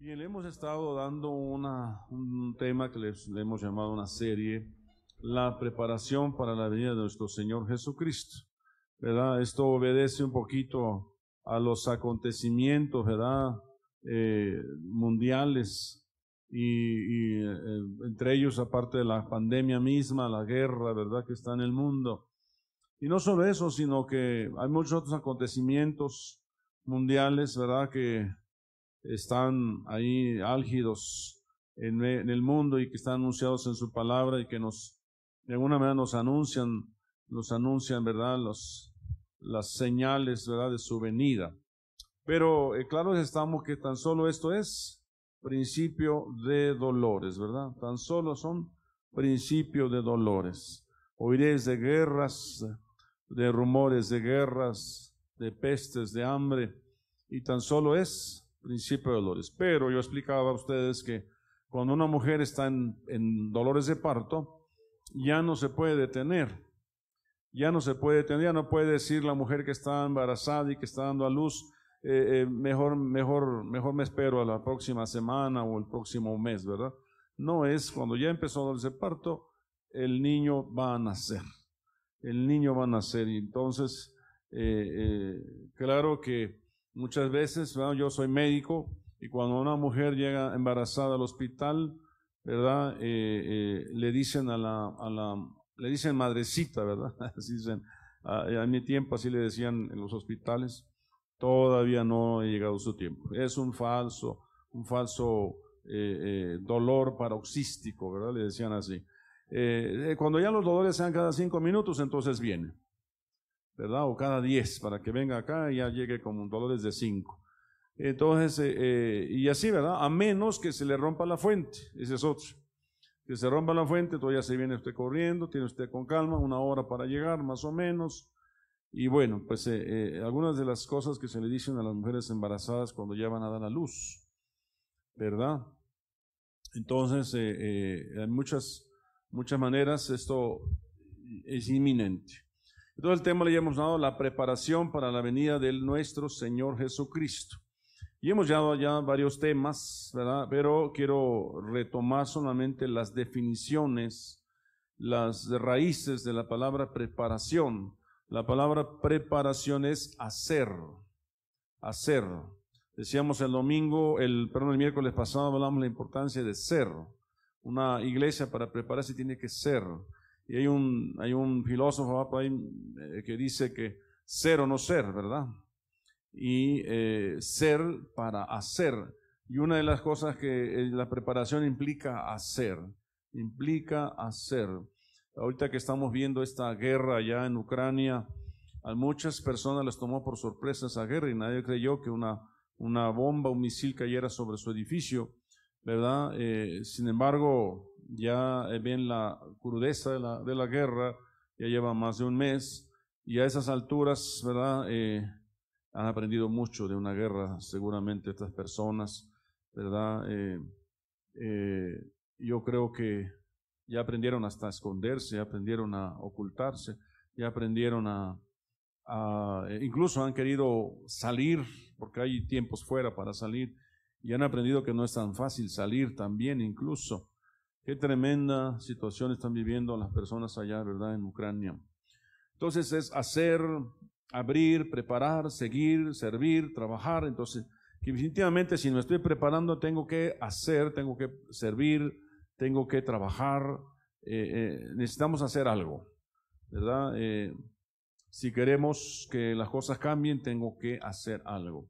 Bien, hemos estado dando una, un tema que les, le hemos llamado una serie, la preparación para la venida de nuestro Señor Jesucristo. ¿Verdad? Esto obedece un poquito a los acontecimientos, ¿verdad? Eh, mundiales y, y eh, entre ellos, aparte de la pandemia misma, la guerra, ¿verdad? Que está en el mundo. Y no solo eso, sino que hay muchos otros acontecimientos mundiales, ¿verdad? Que están ahí álgidos en, el mundo y que están anunciados en su palabra y que nos, de alguna manera nos anuncian, nos anuncian, ¿verdad? Los, las señales, ¿verdad? De su venida. Pero eh, claro estamos que tan solo esto es principio de dolores, ¿verdad? Tan solo son principio de dolores. Oiréis de guerras, de rumores de guerras, de pestes, de hambre, y tan solo es principio de dolores. Pero yo explicaba a ustedes que cuando una mujer está en, dolores de parto, ya no se puede detener. Ya no se puede detener, ya no puede decir la mujer que está embarazada y que está dando a luz, eh, eh, mejor, mejor, mejor me espero a la próxima semana o el próximo mes, ¿verdad? No es cuando ya empezó de parto, el niño va a nacer. El niño va a nacer y entonces, eh, claro que Muchas veces, yo soy médico y cuando una mujer llega embarazada al hospital, ¿verdad? Eh, eh, le dicen a la, a la, le dicen madrecita, ¿verdad? Así dicen, a, mi tiempo así le decían en los hospitales, todavía no ha llegado su tiempo. Es un falso, un falso eh, dolor paroxístico, ¿verdad? Le decían así. cuando ya los dolores sean cada cinco minutos, entonces viene. ¿Verdad? O cada 10 para que venga acá y ya llegue con dolores de 5. Entonces, eh, eh, y así, ¿verdad? A menos que se le rompa la fuente, ese es otro. Que se rompa la fuente, todavía se viene usted corriendo, tiene usted con calma, una hora para llegar, más o menos. Y bueno, pues eh, algunas de las cosas que se le dicen a las mujeres embarazadas cuando ya van a dar a luz, ¿verdad? Entonces, en muchas, muchas maneras esto es inminente. Todo el tema le hemos dado la preparación para la venida de nuestro Señor Jesucristo. Y hemos dado ya varios temas. Pero quiero retomar solamente las definiciones, las raíces de la palabra preparación. La palabra preparación es hacer, hacer. Decíamos el domingo, el, perdón, el miércoles pasado hablamos de la importancia de ser. Una iglesia para prepararse tiene que ser. Y hay un, hay un filósofo ahí eh, que dice que ser o no ser, ¿verdad? Y eh, ser para hacer. Y una de las cosas que eh, la preparación implica hacer, implica hacer. Ahorita que estamos viendo esta guerra allá en Ucrania, a muchas personas les tomó por sorpresa esa guerra y nadie creyó que una, una bomba, un misil cayera sobre su edificio. ¿verdad? Eh, sin embargo, ya ven la crudeza de la, de la, guerra, ya lleva más de un mes, y a esas alturas, ¿verdad? Eh, han aprendido mucho de una guerra, seguramente estas personas, ¿verdad? Eh, yo creo que ya aprendieron hasta a esconderse, ya aprendieron a ocultarse, ya aprendieron a, incluso han querido salir, porque hay tiempos fuera para salir, y han aprendido que no es tan fácil salir también incluso. Qué tremenda situación están viviendo las personas allá, ¿verdad? En Ucrania. Entonces es hacer, abrir, preparar, seguir, servir, trabajar. Entonces, que definitivamente si me estoy preparando tengo que hacer, tengo que servir, tengo que trabajar. Eh, eh, necesitamos hacer algo, ¿verdad? Eh, si queremos que las cosas cambien, tengo que hacer algo.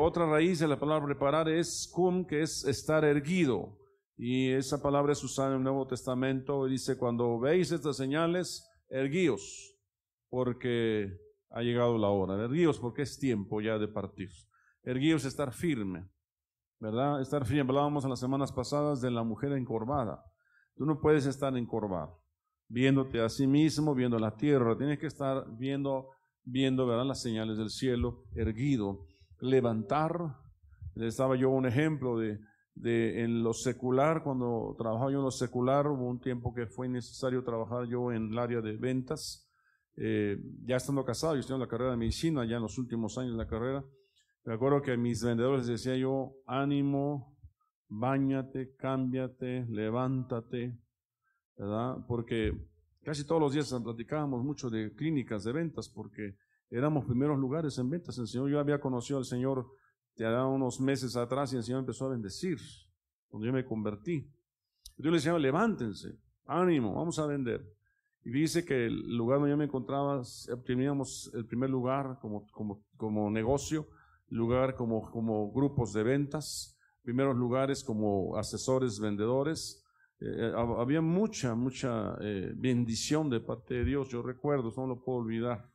Otra raíz de la palabra preparar es cum, que es estar erguido. Y esa palabra es usada en el Nuevo Testamento. Dice, cuando veis estas señales, erguíos, porque ha llegado la hora. Erguíos porque es tiempo ya de partir. Erguíos, estar firme. ¿Verdad? Estar firme. Hablábamos en las semanas pasadas de la mujer encorvada. Tú no puedes estar encorvado, viéndote a sí mismo, viendo la tierra. Tienes que estar viendo, viendo, ¿verdad? Las señales del cielo, erguido levantar. Les daba yo un ejemplo de, de en lo secular, cuando trabajaba yo en lo secular, hubo un tiempo que fue necesario trabajar yo en el área de ventas. Eh, ya estando casado, yo estoy en la carrera de medicina, ya en los últimos años de la carrera, Me acuerdo que a mis vendedores les decía yo, ánimo, bañate, cámbiate, levántate, ¿verdad? Porque casi todos los días platicábamos mucho de clínicas de ventas, porque éramos primeros lugares en ventas. El Señor, yo había conocido al Señor ya unos meses atrás y el Señor empezó a bendecir cuando yo me convertí. Yo le decía, levántense, ánimo, vamos a vender. Y dice que el lugar donde yo me encontraba, teníamos el primer lugar como, como, negocio, lugar como, como grupos de ventas, primeros lugares como asesores vendedores. Eh, eh, había mucha, mucha eh, bendición de parte de Dios, yo recuerdo, no lo puedo olvidar.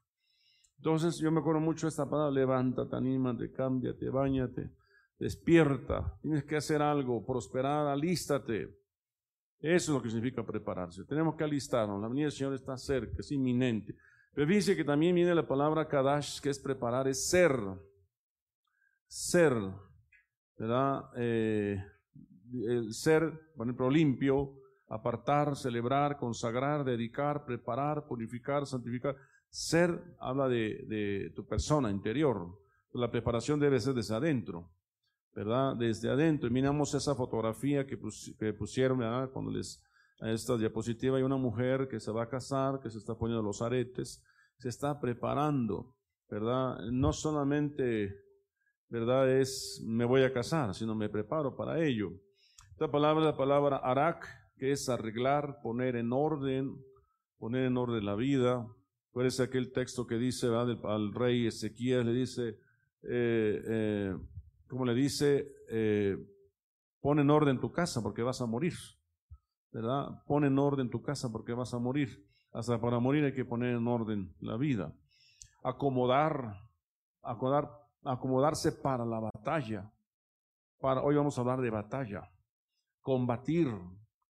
Entonces yo me acuerdo mucho de esta palabra, levántate, anímate, cámbiate, bañate, despierta, tienes que hacer algo, prosperar, alístate. Eso es lo que significa prepararse. Tenemos que alistarnos, la venida del Señor está cerca, es inminente. Pero dice que también viene la palabra kadash, que es preparar, es ser. Ser, ¿verdad? Eh, el ser, por ejemplo, limpio, apartar, celebrar, consagrar, dedicar, preparar, purificar, santificar. Ser habla de, tu persona interior. La preparación debe ser desde adentro, ¿verdad? Desde adentro. Y miramos esa fotografía que, pusieron ¿verdad? cuando les esta diapositiva hay una mujer que se va a casar, que se está poniendo los aretes, se está preparando, ¿verdad? No solamente, ¿verdad? Es me voy a casar, sino me preparo para ello. Esta palabra la palabra arak, que es arreglar, poner en orden, poner en orden la vida, es aquel texto que dice al rey Ezequiel, le dice, eh, eh, como le dice, eh, pon en orden tu casa porque vas a morir, ¿verdad? Pon en orden tu casa porque vas a morir. Hasta para morir hay que poner en orden la vida. Acomodar, acomodar acomodarse para la batalla. Para, hoy vamos a hablar de batalla. Combatir.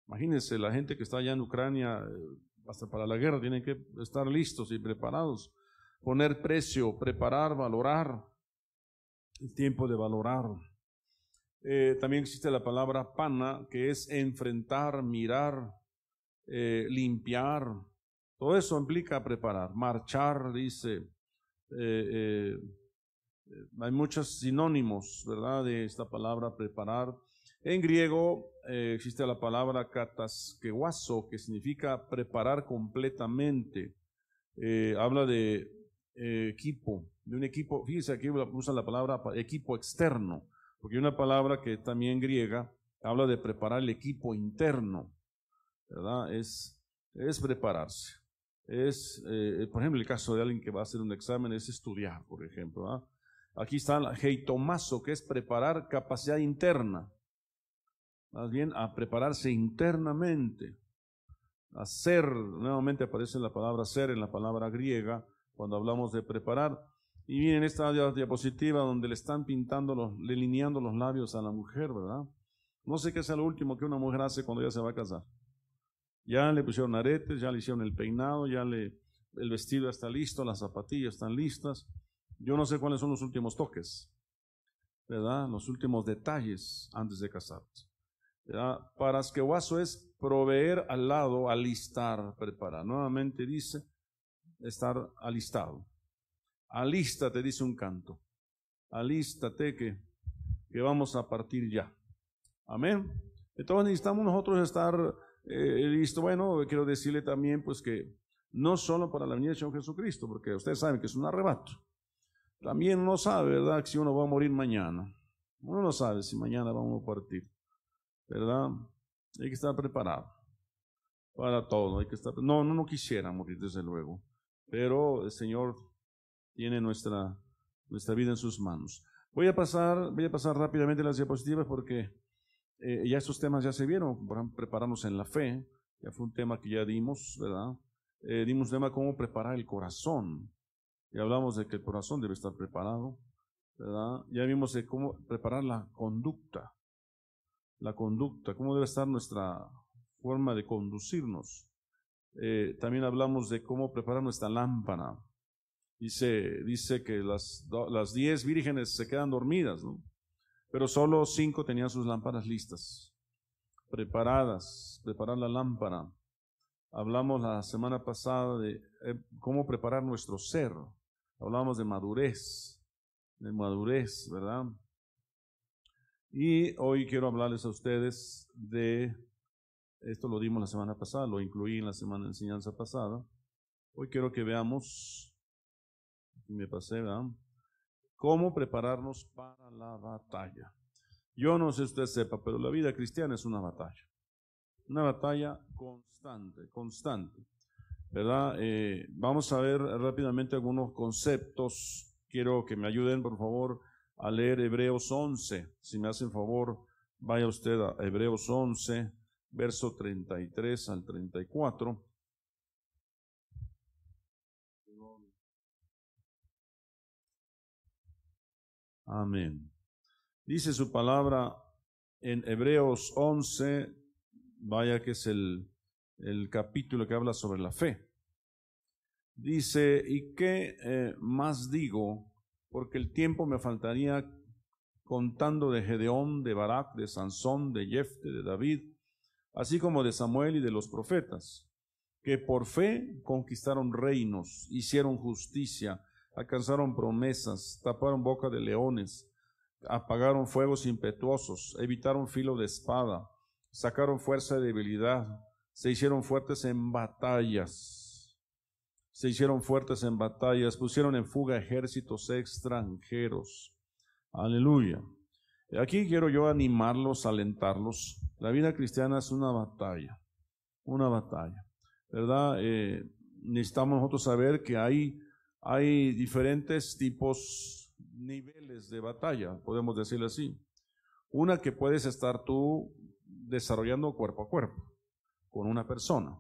Imagínense la gente que está allá en Ucrania, hasta para la guerra tienen que estar listos y preparados. Poner precio, preparar, valorar. El tiempo de valorar. Eh, también existe la palabra pana, que es enfrentar, mirar, eh, limpiar. Todo eso implica preparar. Marchar, dice. Eh, hay muchos sinónimos, ¿verdad?, de esta palabra preparar. En griego eh, existe la palabra kataskewaso, que significa preparar completamente. Eh, habla de eh, equipo, de un equipo, fíjese aquí usa la palabra equipo externo, porque hay una palabra que también griega habla de preparar el equipo interno, ¿verdad? Es, es prepararse. Es, por ejemplo, el caso de alguien que va a hacer un examen es estudiar, por ejemplo. Aquí está el heitomazo, que es preparar capacidad interna más bien a prepararse internamente, a ser, nuevamente aparece la palabra ser en la palabra griega, cuando hablamos de preparar. Y miren esta diapositiva donde le están pintando, los, delineando los labios a la mujer, ¿verdad? No sé qué es lo último que una mujer hace cuando ya se va a casar. Ya le pusieron aretes, ya le hicieron el peinado, ya le, el vestido está listo, las zapatillas están listas. Yo no sé cuáles son los últimos toques, ¿verdad? Los últimos detalles antes de casarse. Para Asquehuaso es proveer al lado, alistar, preparar. Nuevamente dice estar alistado. Alístate, dice un canto. Alístate que, que vamos a partir ya. Amén. Entonces necesitamos nosotros estar eh, listos. Bueno, quiero decirle también pues que no solo para la venida de Jesucristo, porque ustedes saben que es un arrebato. También uno sabe, ¿verdad?, si uno va a morir mañana. Uno no sabe si mañana vamos a partir. ¿Verdad? Hay que estar preparado para todo. Hay que estar, no, no, no quisiera morir, desde luego, pero el Señor tiene nuestra, nuestra vida en sus manos. Voy a pasar, voy a pasar rápidamente las diapositivas porque eh, ya estos temas ya se vieron, prepararnos en la fe, ya fue un tema que ya dimos, ¿verdad? Eh, dimos un tema cómo preparar el corazón. Y hablamos de que el corazón debe estar preparado, ¿verdad? Ya vimos de cómo preparar la conducta la conducta, cómo debe estar nuestra forma de conducirnos. Eh, también hablamos de cómo preparar nuestra lámpara. Dice, dice que las, las diez vírgenes se quedan dormidas, pero solo cinco tenían sus lámparas listas, preparadas, preparar la lámpara. Hablamos la semana pasada de eh, cómo preparar nuestro ser. Hablamos de madurez, de madurez, ¿verdad? Y hoy quiero hablarles a ustedes de, esto lo dimos la semana pasada, lo incluí en la semana de enseñanza pasada. Hoy quiero que veamos, me pasé, ¿verdad? Cómo prepararnos para la batalla. Yo no sé si usted sepa, pero la vida cristiana es una batalla. Una batalla constante, constante. ¿Verdad? Eh, vamos a ver rápidamente algunos conceptos. Quiero que me ayuden, por favor, a leer Hebreos 11. Si me hacen favor, vaya usted a Hebreos 11, verso 33 al 34. Amén. Dice su palabra en Hebreos 11, vaya que es el, el capítulo que habla sobre la fe. Dice, ¿y qué eh, más digo? Porque el tiempo me faltaría contando de Gedeón, de Barak, de Sansón, de Jefte, de David, así como de Samuel y de los profetas, que por fe conquistaron reinos, hicieron justicia, alcanzaron promesas, taparon boca de leones, apagaron fuegos impetuosos, evitaron filo de espada, sacaron fuerza de debilidad, se hicieron fuertes en batallas, se hicieron fuertes en batallas, pusieron en fuga ejércitos extranjeros. Aleluya. Aquí quiero yo animarlos, alentarlos. La vida cristiana es una batalla, una batalla, ¿verdad? Eh, necesitamos nosotros saber que hay, hay diferentes tipos, niveles de batalla, podemos decirlo así. Una que puedes estar tú desarrollando cuerpo a cuerpo con una persona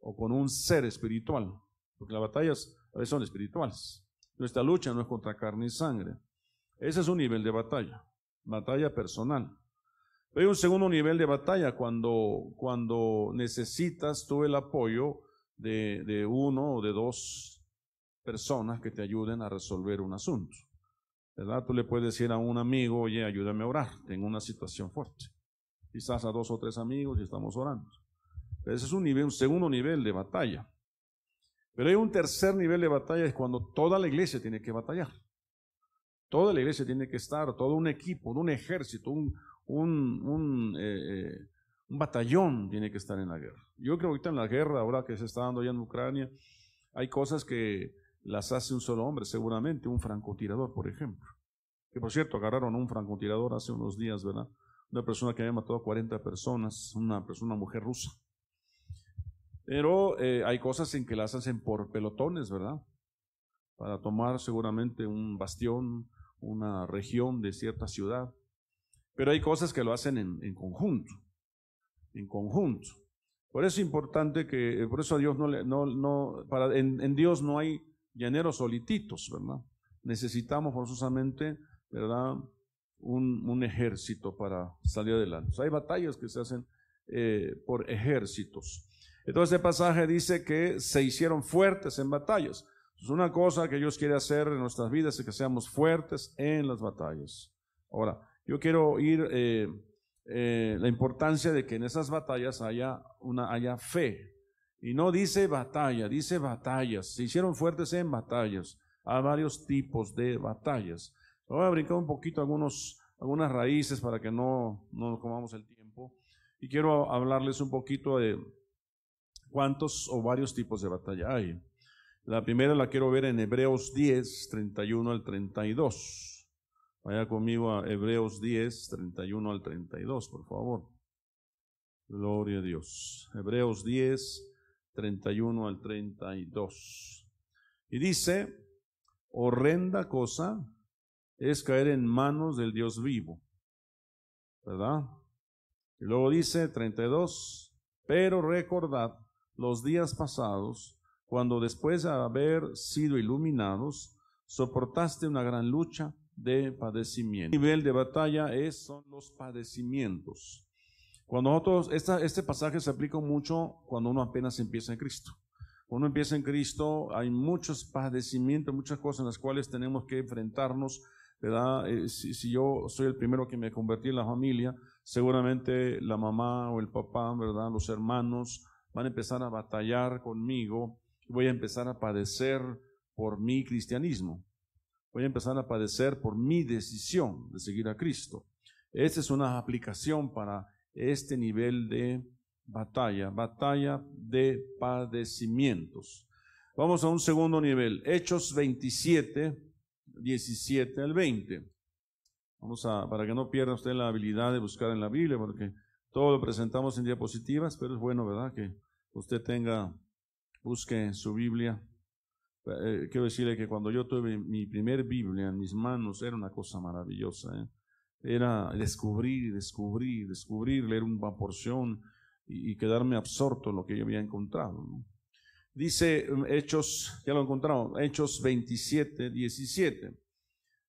o con un ser espiritual, porque las batallas a veces son espirituales. Nuestra lucha no es contra carne y sangre. Ese es un nivel de batalla, batalla personal. Hay un segundo nivel de batalla cuando, cuando necesitas tú el apoyo de, de uno o de dos personas que te ayuden a resolver un asunto. ¿Verdad? Tú le puedes decir a un amigo, oye, ayúdame a orar, tengo una situación fuerte. Quizás a dos o tres amigos y estamos orando. Ese es un, nivel, un segundo nivel de batalla. Pero hay un tercer nivel de batalla, es cuando toda la iglesia tiene que batallar. Toda la iglesia tiene que estar, todo un equipo, un ejército, un, eh, eh, batallón tiene que estar en la guerra. Yo creo que ahorita en la guerra, ahora que se está dando ya en Ucrania, hay cosas que las hace un solo hombre, seguramente, un francotirador, por ejemplo. Que por cierto, agarraron a un francotirador hace unos días, ¿verdad? Una persona que había matado a 40 personas, una persona, una mujer rusa. Pero eh, hay cosas en que las hacen por pelotones, ¿verdad? Para tomar seguramente un bastión, una región de cierta ciudad. Pero hay cosas que lo hacen en, conjunto, en conjunto. Por eso es importante que, eh, por eso a Dios no, le, no, no para, en, Dios no hay llaneros solititos, ¿verdad? Necesitamos forzosamente, ¿verdad? Un, ejército para salir adelante. hay batallas que se hacen eh, por ejércitos. Entonces, este pasaje dice que se hicieron fuertes en batallas. Es una cosa que Dios quiere hacer en nuestras vidas es que seamos fuertes en las batallas. Ahora, yo quiero ir eh, eh, la importancia de que en esas batallas haya una haya fe. Y no dice batalla, dice batallas. Se hicieron fuertes en batallas. Hay varios tipos de batallas. Voy a brincar un poquito algunos, algunas raíces para que no, no nos comamos el tiempo. Y quiero hablarles un poquito de cuántos o varios tipos de batalla hay. La primera la quiero ver en Hebreos 10, 31 al 32. Vaya conmigo a Hebreos 10, 31 al 32, por favor. Gloria a Dios. Hebreos 10, 31 al 32. Y dice, horrenda cosa es caer en manos del Dios vivo. ¿Verdad? Y luego dice 32, pero recordad los días pasados, cuando después de haber sido iluminados, soportaste una gran lucha de padecimiento. El nivel de batalla es, son los padecimientos. Cuando nosotros, este pasaje se aplica mucho cuando uno apenas empieza en Cristo. Cuando uno empieza en Cristo, hay muchos padecimientos, muchas cosas en las cuales tenemos que enfrentarnos. Eh, si, si, yo soy el primero que me convertí en la familia, seguramente la mamá o el papá, ¿verdad? Los hermanos, van a empezar a batallar conmigo, voy a empezar a padecer por mi cristianismo. voy a empezar a padecer por mi decisión de seguir a Cristo. Esta es una aplicación para este nivel de batalla, batalla de padecimientos. Vamos a un segundo nivel, Hechos 27, 17 al 20. Vamos a, para que no pierda usted la habilidad de buscar en la Biblia, porque todo lo presentamos en diapositivas, pero es bueno, ¿verdad? Que usted tenga, busque su Biblia eh, quiero decirle que cuando yo tuve mi primer Biblia en mis manos era una cosa maravillosa. ¿eh? Era descubrir, descubrir, descubrir, leer una porción y, quedarme absorto en lo que yo había encontrado. Dice um, Hechos, ya lo encontramos, Hechos 27, 17.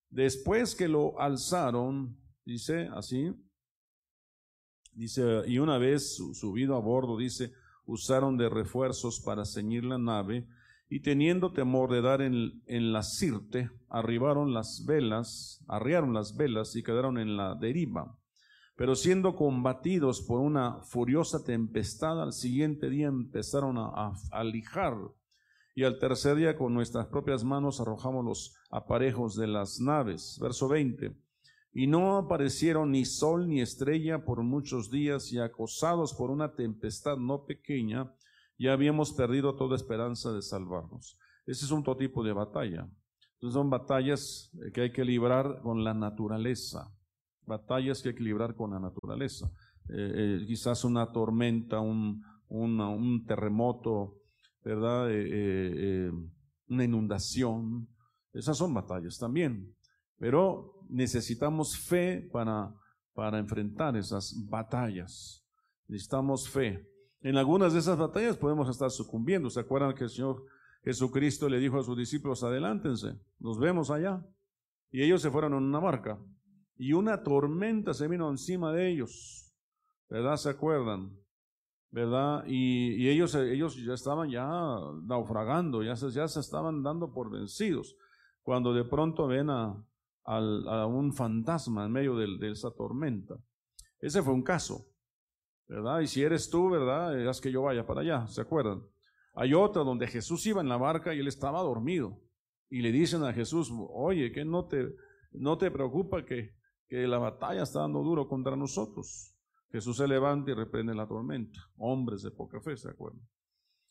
Después que lo alzaron, dice así, dice, y una vez subido a bordo, dice, usaron de refuerzos para ceñir la nave y teniendo temor de dar en, en, la sirte, arribaron las velas, arriaron las velas y quedaron en la deriva. Pero siendo combatidos por una furiosa tempestad, al siguiente día empezaron a, a, lijar, y al tercer día con nuestras propias manos arrojamos los aparejos de las naves. Verso 20. Y no aparecieron ni sol ni estrella por muchos días, y acosados por una tempestad no pequeña, ya habíamos perdido toda esperanza de salvarnos. Ese es un tipo de batalla. Entonces son batallas que hay que librar con la naturaleza, batallas que hay que librar con la naturaleza. Eh, eh, quizás una tormenta, un, un terremoto, ¿verdad? Eh, una inundación. Esas son batallas también. Pero necesitamos fe para, para enfrentar esas batallas. Necesitamos fe. En algunas de esas batallas podemos estar sucumbiendo. ¿Se acuerdan que el Señor Jesucristo le dijo a sus discípulos, adelántense, nos vemos allá? Y ellos se fueron en una barca. Y una tormenta se vino encima de ellos. ¿Verdad? ¿Se acuerdan? ¿Verdad? Y, ellos, ellos ya estaban ya naufragando, ya se, ya se estaban dando por vencidos. Cuando de pronto ven a, un fantasma en medio de esa tormenta. Ese fue un caso. ¿verdad? Y si eres tú, ¿verdad? Haz que yo vaya para allá, ¿se acuerdan? Hay otra donde Jesús iba en la barca y él estaba dormido. Y le dicen a Jesús, oye, que no te, no te preocupa que, que la batalla está dando duro contra nosotros. Jesús se levanta y reprende la tormenta. Hombres de poca fe, ¿se acuerdan?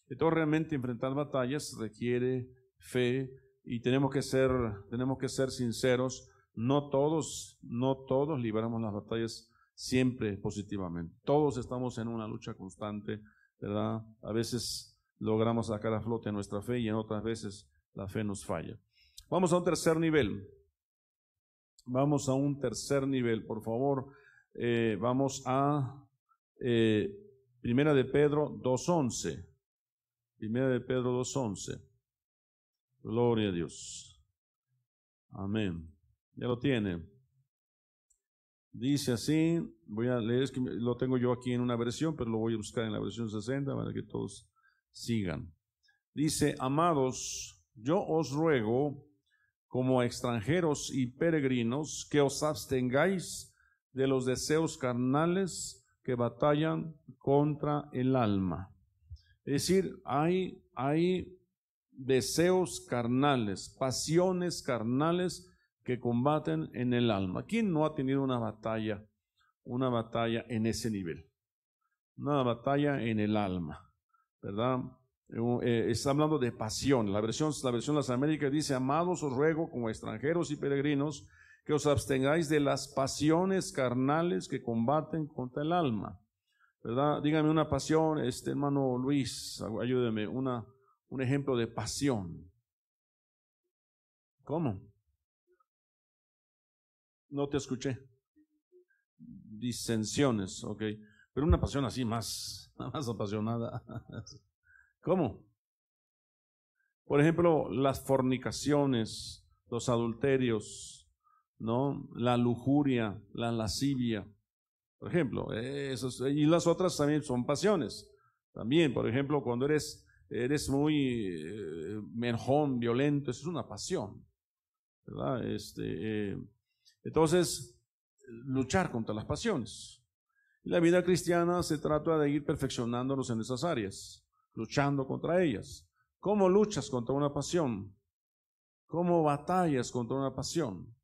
Entonces realmente enfrentar batallas requiere fe y tenemos que ser, tenemos que ser sinceros. No todos, no todos libramos las batallas siempre positivamente. Todos estamos en una lucha constante, ¿verdad? A veces logramos sacar a flote nuestra fe y en otras veces la fe nos falla. Vamos a un tercer nivel. Vamos a un tercer nivel, por favor. Eh, vamos a eh, Primera de Pedro 2.11. Primera de Pedro 2.11. Gloria a Dios. Amén. Ya lo tiene. Dice así, voy a leer, es que lo tengo yo aquí en una versión, pero lo voy a buscar en la versión 60 para que todos sigan. Dice, amados, yo os ruego, como extranjeros y peregrinos, que os abstengáis de los deseos carnales que batallan contra el alma. Es decir, hay, hay deseos carnales, pasiones carnales que combaten en el alma. ¿Quién no ha tenido una batalla, una batalla en ese nivel? Una batalla en el alma, ¿verdad? Eh, está hablando de pasión. La versión, la versión de las Américas dice, amados os ruego como extranjeros y peregrinos que os abstengáis de las pasiones carnales que combaten contra el alma. ¿Verdad? Dígame una pasión, este hermano Luis, ayúdeme, una, un ejemplo de pasión. ¿Cómo? No te escuché. Disensiones, ok. Pero una pasión así más, más apasionada. ¿Cómo? Por ejemplo, las fornicaciones, los adulterios, ¿no? La lujuria, la lascivia. Por ejemplo, esos, y las otras también son pasiones. También, por ejemplo, cuando eres, eres muy eh, menjón, violento, eso es una pasión. ¿Verdad? Este, eh, entonces, luchar contra las pasiones. La vida cristiana se trata de ir perfeccionándonos en esas áreas, luchando contra ellas. ¿Cómo luchas contra una pasión? ¿Cómo batallas contra una pasión?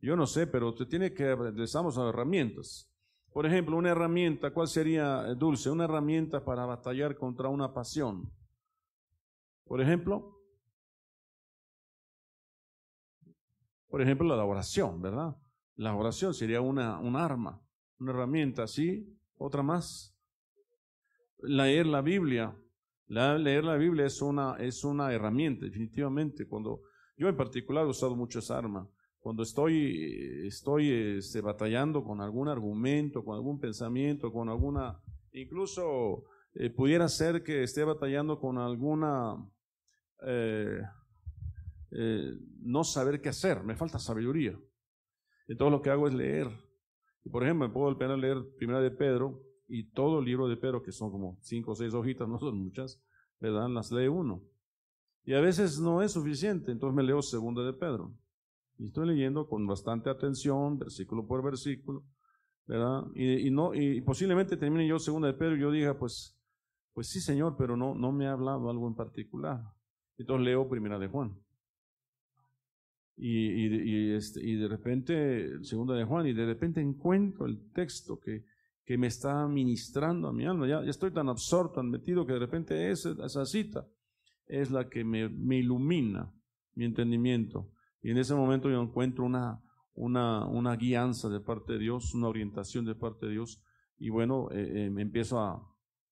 Yo no sé, pero te tiene que, necesitamos herramientas. Por ejemplo, una herramienta, ¿cuál sería, eh, Dulce? Una herramienta para batallar contra una pasión. Por ejemplo, por ejemplo, la oración, ¿verdad? La oración sería una, un arma, una herramienta, ¿sí? Otra más. Leer la Biblia. leer la Biblia es una, es una herramienta, definitivamente. Cuando yo en particular he usado mucho esa arma. Cuando estoy, estoy este, batallando con algún argumento, con algún pensamiento, con alguna, incluso eh, pudiera ser que esté batallando con alguna, eh, eh, no saber qué hacer, me falta sabiduría. Entonces lo que hago es leer. Por ejemplo, me puedo a leer Primera de Pedro y todo el libro de Pedro, que son como cinco o seis hojitas, no son muchas, ¿verdad? Las lee uno. Y a veces no es suficiente, entonces me leo Segunda de Pedro. Y estoy leyendo con bastante atención, versículo por versículo, ¿verdad? Y, no, y posiblemente termine yo segunda de Pedro y yo diga, pues, pues sí, Señor, pero no, no me ha hablado algo en particular. Entonces leo primera de Juan. Y, y, este, y de repente, segunda de Juan, y de repente encuentro el texto que, que me está ministrando a mi alma. Ya, ya estoy tan absorto, tan metido, que de repente esa, esa cita es la que me, me ilumina mi entendimiento. Y en ese momento yo encuentro una, una, una guianza de parte de Dios, una orientación de parte de Dios, y bueno, eh, eh, empiezo a,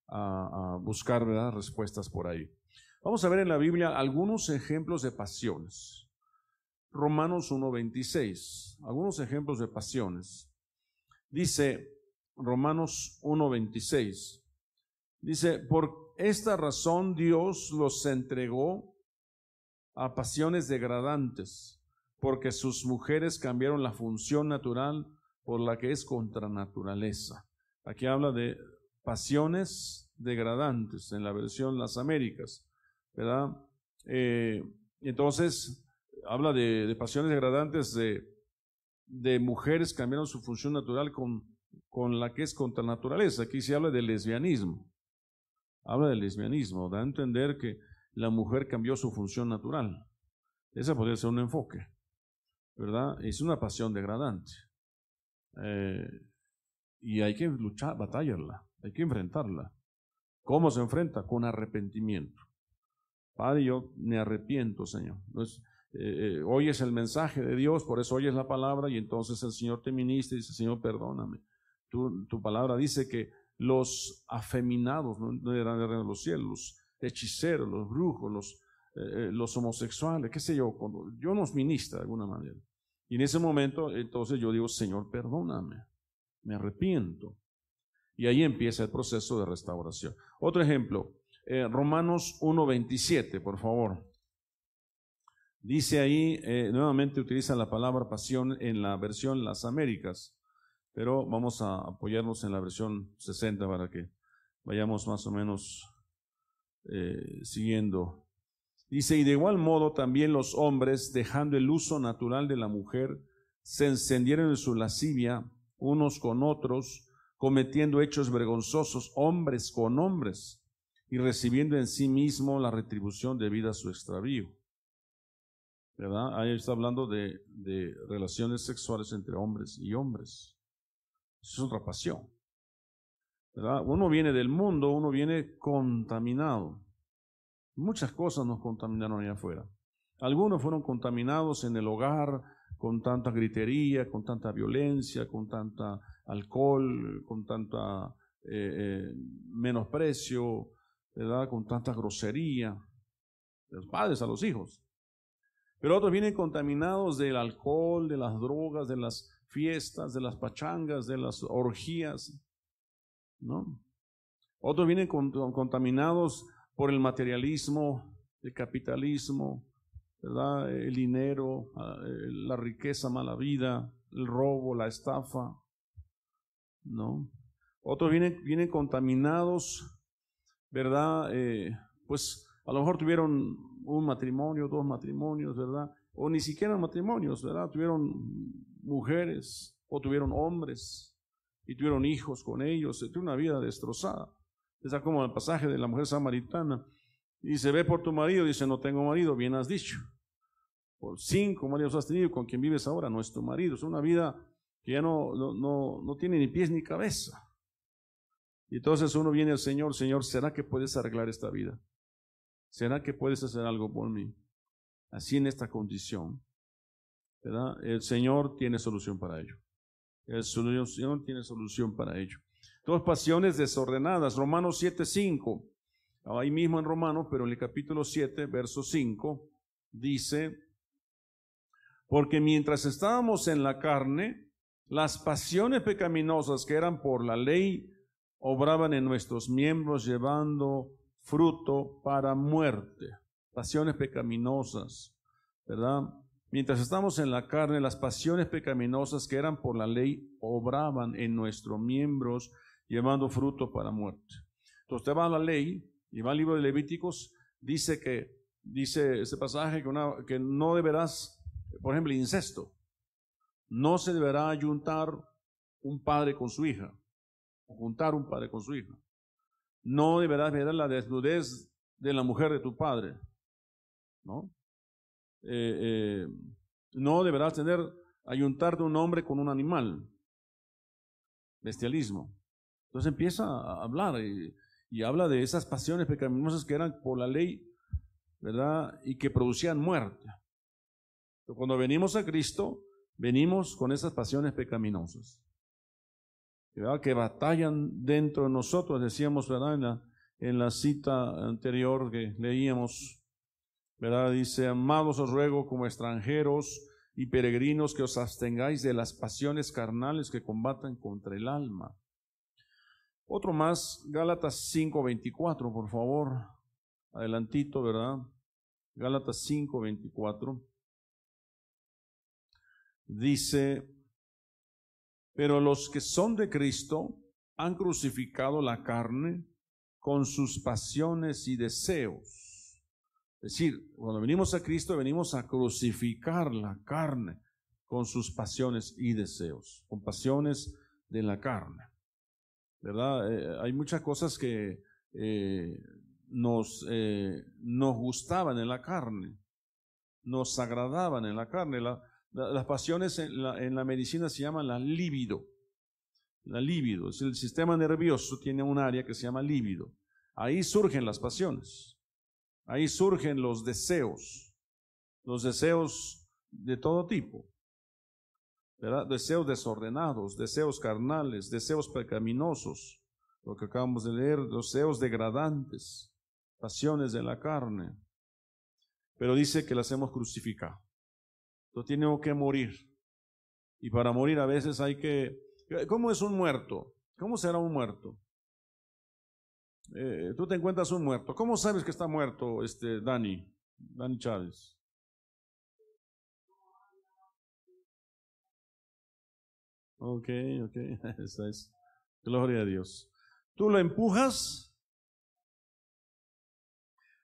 a, buscar respuestas por ahí. Vamos a ver en la Biblia algunos ejemplos de pasiones. Romanos 1.26, algunos ejemplos de pasiones. Dice Romanos 1.26, dice, por esta razón Dios los entregó a pasiones degradantes porque sus mujeres cambiaron la función natural por la que es contra naturaleza. Aquí habla de pasiones degradantes en la versión Las Américas, ¿verdad? Eh, entonces, habla de, pasiones degradantes de, de mujeres cambiaron su función natural con, la que es contra naturaleza. Aquí se habla de lesbianismo. Habla del lesbianismo, da a entender que la mujer cambió su función natural. Ese podría ser un enfoque. ¿verdad? Es una pasión degradante. Eh, y hay que luchar, batallarla, hay que enfrentarla. ¿Cómo se enfrenta? Con arrepentimiento. Padre, yo me arrepiento, Señor. Entonces, eh, eh, oyes el mensaje de Dios, por eso oyes la palabra y entonces el Señor te ministra y dice, Señor, perdóname. Tu, palabra dice que los afeminados no, eran de los cielos, los hechiceros, los brujos, los, los homosexuales, qué sé yo, yo nos ministra de alguna manera. Y en ese momento, entonces yo digo, Señor, perdóname, me arrepiento. Y ahí empieza el proceso de restauración. Otro ejemplo, eh, Romanos 1.27, por favor. Dice ahí, eh, nuevamente utiliza la palabra pasión en la versión Las Américas, pero vamos a apoyarnos en la versión 60 para que vayamos más o menos eh, siguiendo Dice, y de igual modo también los hombres, dejando el uso natural de la mujer, se encendieron en su lascivia unos con otros, cometiendo hechos vergonzosos, hombres con hombres, y recibiendo en sí mismo la retribución debida a su extravío. ¿Verdad? Ahí está hablando de, relaciones sexuales entre hombres y hombres. Es otra pasión. ¿Verdad? Uno viene del mundo, uno viene contaminado. Muchas cosas nos contaminaron allá afuera. Algunos fueron contaminados en el hogar con tanta gritería, con tanta violencia, con tanta alcohol, con tanta eh, eh, menosprecio, ¿verdad? con tanta grosería. De los padres a los hijos. Pero otros vienen contaminados del alcohol, de las drogas, de las fiestas, de las pachangas, de las orgías. ¿no? Otros vienen contaminados por el materialismo, el capitalismo, ¿verdad? el dinero, ah, la riqueza mala vida, el robo, la estafa, ¿no? Otros vienen, vienen contaminados, ¿verdad? Eh, pues a lo mejor tuvieron un matrimonio, dos matrimonios, ¿verdad? O ni siquiera matrimonios, ¿verdad? Tuvieron mujeres o tuvieron hombres y tuvieron hijos con ellos, tuvieron una vida destrozada. Está como el pasaje de la mujer samaritana. Y se ve por tu marido, dice, no tengo marido, bien has dicho. por cinco maridos has tenido, con quien vives ahora no es tu marido. Es una vida que ya no, no, no, tiene ni pies ni cabeza. Y entonces uno viene al Señor, Señor, ¿será que puedes arreglar esta vida? ¿Será que puedes hacer algo por mí? Así en esta condición. El Señor tiene solución para ello. El Señor tiene solución para ello. Dos pasiones desordenadas. Romanos 7:5. Ahí mismo en Romanos, pero en el capítulo 7, verso 5, dice, porque mientras estábamos en la carne, las pasiones pecaminosas que eran por la ley obraban en nuestros miembros llevando fruto para muerte. Pasiones pecaminosas, ¿verdad? Mientras estamos en la carne, las pasiones pecaminosas que eran por la ley obraban en nuestros miembros llevando fruto para muerte. Entonces te va a la ley y va al libro de Levíticos, dice que, dice ese pasaje que, que no deberás, por ejemplo, incesto, no se deberá ayuntar un padre con su hija, juntar un padre con su hija. No deberás ver la desnudez de la mujer de tu padre, ¿no? Eh, eh, deberás tener, ayuntar de un hombre con un animal, bestialismo. Entonces empieza a hablar y, y habla de esas pasiones pecaminosas que eran por la ley, ¿verdad? Y que producían muerte. Cuando venimos a Cristo, venimos con esas pasiones pecaminosas, Que batallan dentro de nosotros, decíamos, ¿verdad? En la, en la cita anterior que leíamos, ¿verdad? Dice, amados os ruego como extranjeros y peregrinos que os abstengáis de las pasiones carnales que combatan contra el alma. Otro más, Gálatas 5:24, por favor. Adelantito, ¿verdad? Gálatas 5:24. Dice, pero los que son de Cristo han crucificado la carne con sus pasiones y deseos. Es decir, cuando venimos a Cristo venimos a crucificar la carne con sus pasiones y deseos, con pasiones de la carne. ¿verdad? Eh, hay muchas cosas que eh, eh, nos gustaban en la carne, nos agradaban en la carne. Las pasiones en la, medicina se llaman la libido. La libido, es el sistema nervioso, tiene un área que se llama libido. Ahí surgen las pasiones, ahí surgen los deseos, los deseos de todo tipo. Deseos desordenados, deseos carnales, deseos pecaminosos, lo que acabamos de leer, deseos degradantes, pasiones de la carne. Pero dice que las hemos crucificado. Entonces tenemos que morir. Y para morir a veces hay que... ¿Cómo es un muerto? ¿Cómo será un muerto? Eh, tú te encuentras un muerto. ¿Cómo sabes que está muerto este Dani? Dani Chávez. Ok, ok. Gloria a Dios. Tú lo empujas,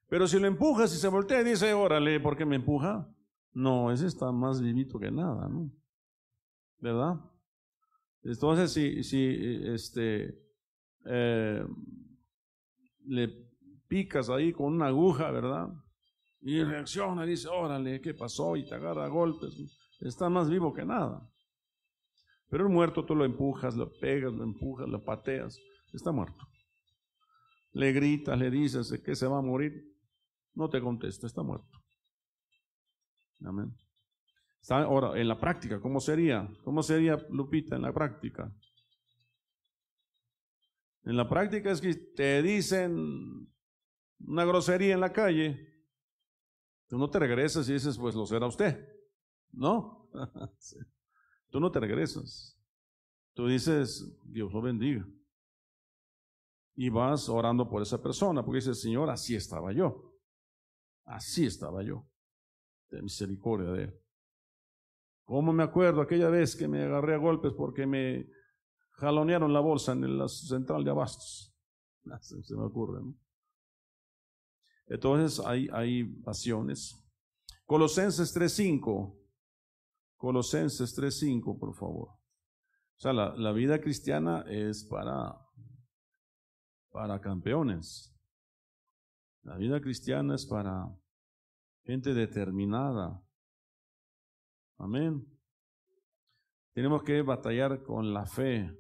pero si lo empujas y se voltea y dice, órale, ¿por qué me empuja? No, ese está más vivito que nada, ¿no? ¿Verdad? Entonces, si, si este, eh, le picas ahí con una aguja, ¿verdad? Y reacciona y dice, órale, ¿qué pasó? Y te agarra golpes. Está más vivo que nada. Pero el muerto tú lo empujas, lo pegas, lo empujas, lo pateas, está muerto. Le gritas, le dices que se va a morir, no te contesta, está muerto. Amén. ahora, en la práctica, ¿cómo sería? ¿Cómo sería Lupita en la práctica? En la práctica es que te dicen una grosería en la calle, tú no te regresas y dices, pues lo será usted. ¿No? Tú no te regresas. Tú dices, Dios lo bendiga. Y vas orando por esa persona, porque dices, Señor, así estaba yo. Así estaba yo. De misericordia de Él. ¿Cómo me acuerdo aquella vez que me agarré a golpes porque me jalonearon la bolsa en la central de abastos? Se me ocurre, ¿no? Entonces hay, hay pasiones. Colosenses 3.5 Colosenses 3.5, por favor. O sea, la, la, vida cristiana es para, para campeones. La vida cristiana es para gente determinada, Amén. Tenemos que batallar con la fe.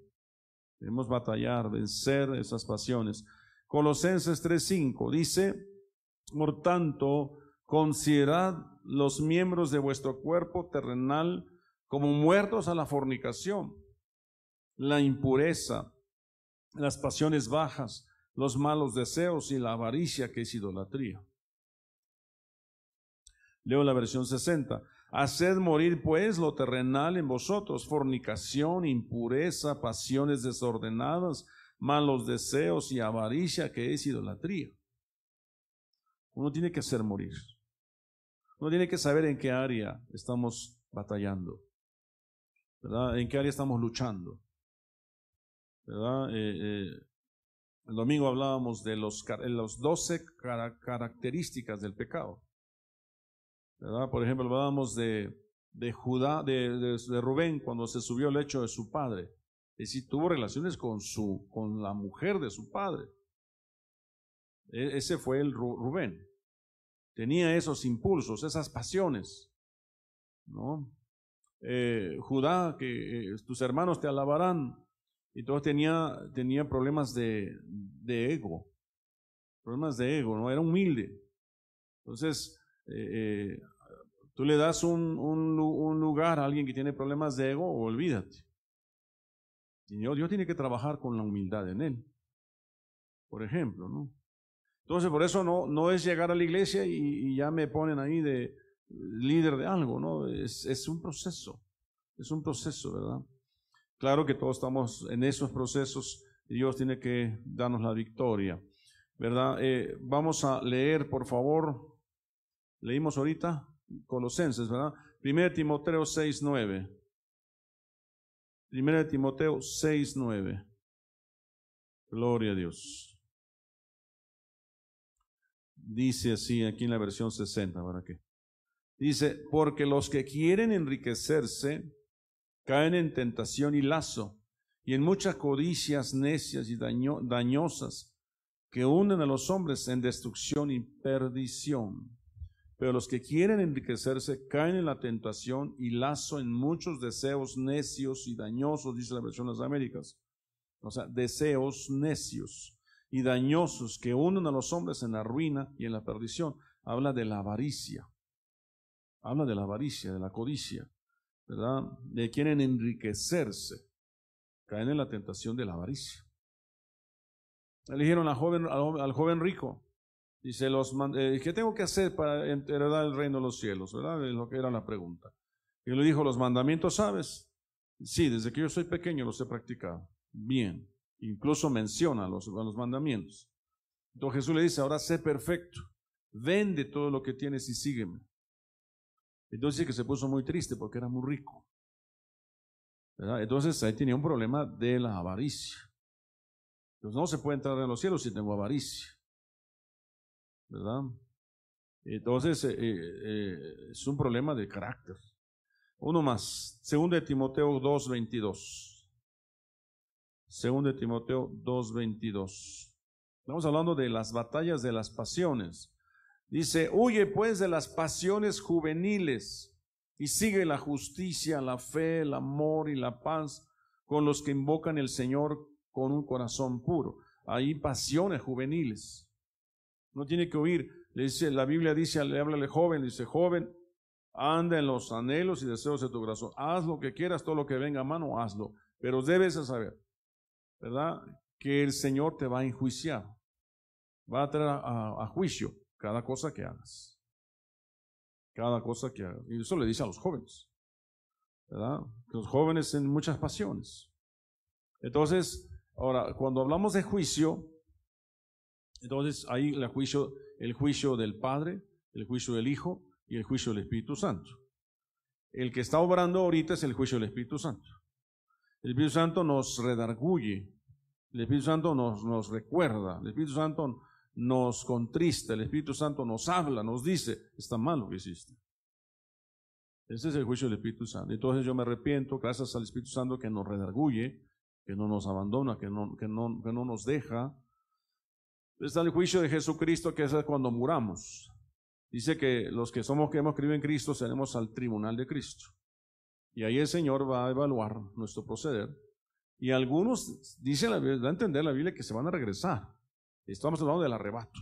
Debemos batallar, vencer esas pasiones. Colosenses 3:5 dice, por tanto, considerad los miembros de vuestro cuerpo terrenal como muertos a la fornicación, la impureza, las pasiones bajas, los malos deseos y la avaricia que es idolatría. Leo la versión 60. Haced morir pues lo terrenal en vosotros, fornicación, impureza, pasiones desordenadas, malos deseos y avaricia que es idolatría. Uno tiene que hacer morir. Uno tiene que saber en qué área estamos batallando, ¿verdad? En qué área estamos luchando, ¿verdad? Eh, eh, el domingo hablábamos de los, los 12 características del pecado. Por ejemplo, hablábamos de, de Judá, de, de, Rubén, cuando se subió al lecho de su padre. Es decir, tuvo relaciones con, su, con la mujer de su padre. E, ese fue el Rubén. Tenía esos impulsos, esas pasiones. ¿no? Eh, Judá, que eh, tus hermanos te alabarán. Y todo tenía, tenía problemas de, de ego. Problemas de ego, ¿no? Era humilde. Entonces, eh, eh, tú le das un, un, lugar a alguien que tiene problemas de ego, olvídate. Y Dios, Dios tiene que trabajar con la humildad en él. Por ejemplo, ¿no? Entonces, por eso no, no es llegar a la iglesia y, y ya me ponen ahí de líder de algo, ¿no? Es, es un proceso. Es un proceso, ¿verdad? Claro que todos estamos en esos procesos y Dios tiene que darnos la victoria, ¿verdad? Eh, vamos a leer, por favor, Leímos ahorita Colosenses, ¿verdad? 1 Timoteo 6, 9. 1 Timoteo 6, 9. Gloria a Dios. Dice así aquí en la versión 60, ¿verdad qué? Dice, porque los que quieren enriquecerse caen en tentación y lazo, y en muchas codicias necias y dañosas que hunden a los hombres en destrucción y perdición pero los que quieren enriquecerse caen en la tentación y lazo en muchos deseos necios y dañosos, dice la versión de las Américas. O sea, deseos necios y dañosos que unen a los hombres en la ruina y en la perdición. Habla de la avaricia. Habla de la avaricia, de la codicia, ¿verdad? De quieren enriquecerse. Caen en la tentación de la avaricia. Eligieron al joven, al joven rico Dice, los, eh, ¿qué tengo que hacer para heredar el reino de los cielos? ¿Verdad? Es lo que era la pregunta. Y le dijo, ¿los mandamientos sabes? Sí, desde que yo soy pequeño los he practicado. Bien. Incluso menciona los, los mandamientos. Entonces Jesús le dice, ahora sé perfecto. Vende todo lo que tienes y sígueme. Entonces dice que se puso muy triste porque era muy rico. Entonces ahí tenía un problema de la avaricia. Entonces no se puede entrar en los cielos si tengo avaricia. Entonces, eh, eh, es un problema de carácter. Uno más, segundo de Timoteo 2.22. Segundo de Timoteo 2.22. Estamos hablando de las batallas de las pasiones. Dice, huye pues de las pasiones juveniles y sigue la justicia, la fe, el amor y la paz con los que invocan el Señor con un corazón puro. Hay pasiones juveniles. No tiene que huir. Le dice, la Biblia dice, le habla al joven, dice, joven, anda en los anhelos y deseos de tu corazón. Haz lo que quieras, todo lo que venga a mano, hazlo. Pero debes saber, ¿verdad? Que el Señor te va a enjuiciar. Va a traer a, juicio cada cosa que hagas. Cada cosa que hagas. Y eso le dice a los jóvenes. ¿Verdad? Los jóvenes en muchas pasiones. Entonces, ahora, cuando hablamos de juicio, entonces ahí el juicio, el juicio del Padre, el juicio del Hijo y el juicio del Espíritu Santo. El que está obrando ahorita es el juicio del Espíritu Santo. El Espíritu Santo nos redarguye, el Espíritu Santo nos, nos recuerda, el Espíritu Santo nos contrista, el Espíritu Santo nos habla, nos dice, está mal lo que hiciste. Ese es el juicio del Espíritu Santo. Entonces yo me arrepiento gracias al Espíritu Santo que nos redarguye, que no nos abandona, que no, que no, que no nos deja, Está el juicio de Jesucristo, que es cuando muramos. Dice que los que somos que hemos creído en Cristo seremos al tribunal de Cristo. Y ahí el Señor va a evaluar nuestro proceder. Y algunos dicen, la, da a entender la Biblia que se van a regresar. Estamos hablando del arrebato.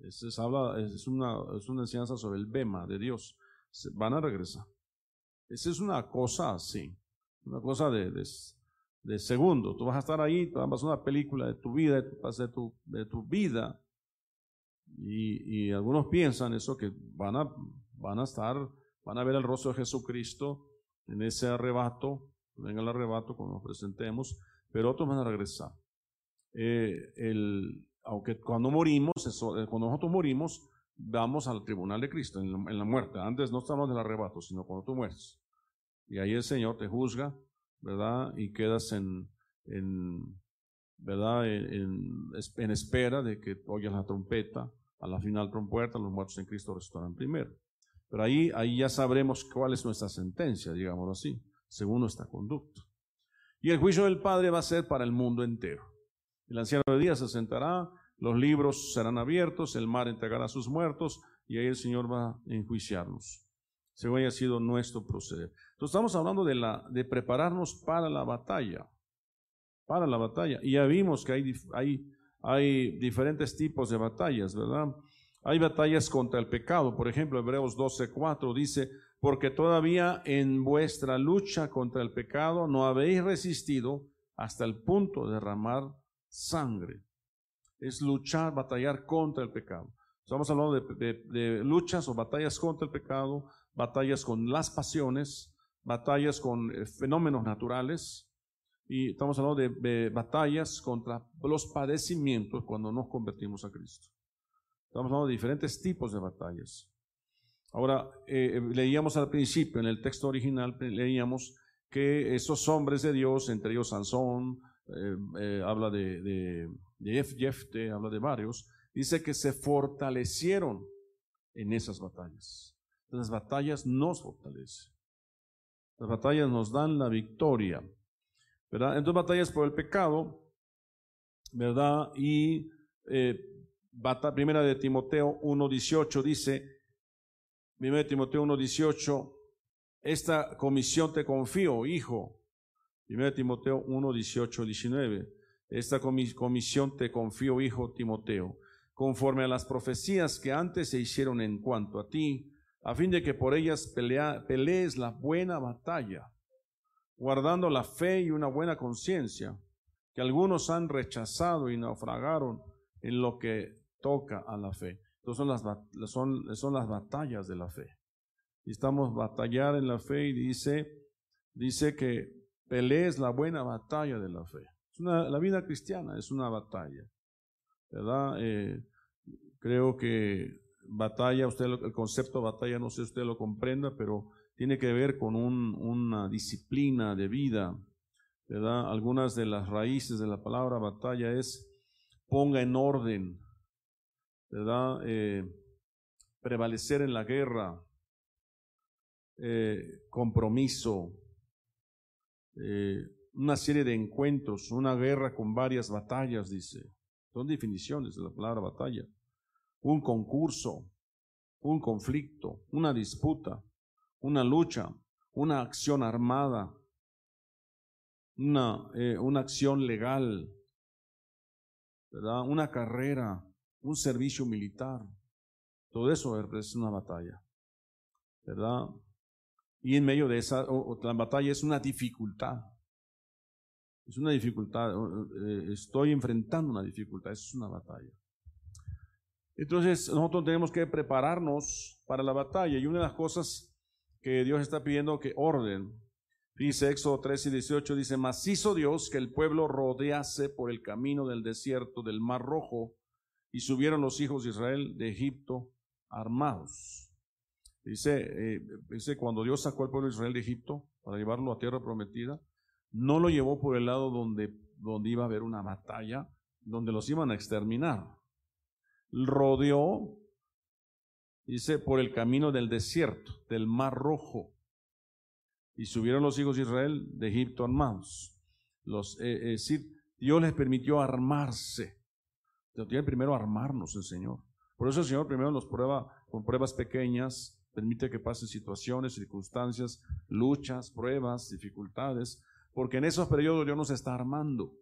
Es, habla, es, una, es una enseñanza sobre el bema de Dios. Se, van a regresar. Esa es una cosa así, una cosa de, de, segundo. Tú vas a estar ahí, tú vas a hacer una película de tu vida, de tu, de vida. Y, algunos piensan eso, que van a, van a estar, van a ver el rostro de Jesucristo en ese arrebato, venga el arrebato cuando nos presentemos, pero otros van a regresar. Eh, el, aunque cuando morimos, eso, eh, cuando nosotros morimos, vamos al tribunal de Cristo en la, muerte. Antes no estamos del arrebato, sino cuando tú mueres. Y ahí el Señor te juzga, ¿verdad? Y quedas en, ¿verdad? En, espera de que oyas la trompeta. A la final trompeta, los muertos en Cristo resucitarán primero. Pero ahí, ahí ya sabremos cuál es nuestra sentencia, digámoslo así, según nuestra conducta. Y el juicio del Padre va a ser para el mundo entero. El anciano de días se sentará, los libros serán abiertos, el mar entregará a sus muertos y ahí el Señor va a enjuiciarnos, según haya sido nuestro proceder. Entonces estamos hablando de, prepararnos para la batalla, para la batalla. Y ya vimos que hay diferentes tipos de batallas, ¿verdad? Hay batallas contra el pecado. Por ejemplo, Hebreos 12:4 dice, porque todavía en vuestra lucha contra el pecado no habéis resistido hasta el punto de derramar sangre. Es luchar, batallar contra el pecado. Estamos hablando de, luchas o batallas contra el pecado, batallas con las pasiones, batallas con eh, fenómenos naturales, y estamos hablando de, batallas contra los padecimientos cuando nos convertimos a Cristo. Estamos hablando de diferentes tipos de batallas. Ahora, eh, leíamos al principio, en el texto original, leíamos que esos hombres de Dios, entre ellos Sansón, eh, eh, habla de, de, habla de varios, dice que se fortalecieron en esas batallas. Las batallas nos fortalecen. Las batallas nos dan la victoria. Entonces, batallas por el pecado, ¿verdad? Y eh, primera de Timoteo 1.18 dice, primera de Timoteo 1.18, esta comisión te confío, hijo, 1 Timoteo 1, 18, 19. Esta comisión te confío, hijo Timoteo, conforme a las profecías que antes se hicieron en cuanto a ti, a fin de que por ellas pelees la buena batalla, guardando la fe y una buena conciencia, que algunos han rechazado y naufragaron en lo que toca a la fe. Entonces son las, son, son las batallas de la fe. Y estamos batallar en la fe y dice, dice que pelees la buena batalla de la fe. la vida cristiana es una batalla, ¿verdad? Eh, creo que batalla, usted el concepto de batalla, no sé si usted lo comprenda, pero tiene que ver con una disciplina de vida, ¿verdad? Algunas de las raíces de la palabra batalla es ponga en orden, ¿verdad? Eh, prevalecer en la guerra, eh, compromiso, eh, una serie de encuentros, una guerra con varias batallas, dice. Son definiciones de la palabra batalla. Un concurso, un conflicto, una disputa, una lucha, una acción armada, una, eh, una acción legal, ¿verdad? una carrera, un servicio militar. Todo eso es una batalla, ¿verdad? Y en medio de esa la batalla es una dificultad. Es una dificultad. Eh, estoy enfrentando una dificultad. Es una batalla. Entonces nosotros tenemos que prepararnos para la batalla. Y una de las cosas que Dios está pidiendo que orden. Dice Éxodo 13 y 18, dice, mas hizo Dios que el pueblo rodease por el camino del desierto del Mar Rojo y subieron los hijos de Israel de Egipto armados. Dice, eh, dice, cuando Dios sacó al pueblo de Israel de Egipto para llevarlo a tierra prometida, no lo llevó por el lado donde, donde iba a haber una batalla, donde los iban a exterminar. Rodeó, dice, por el camino del desierto, del mar rojo. Y subieron los hijos de Israel de Egipto armados. Los, eh, es decir, Dios les permitió armarse. Dios tiene primero armarnos el Señor. Por eso el Señor primero nos prueba con pruebas pequeñas permite que pasen situaciones, circunstancias, luchas, pruebas, dificultades, porque en esos periodos Dios nos está armando.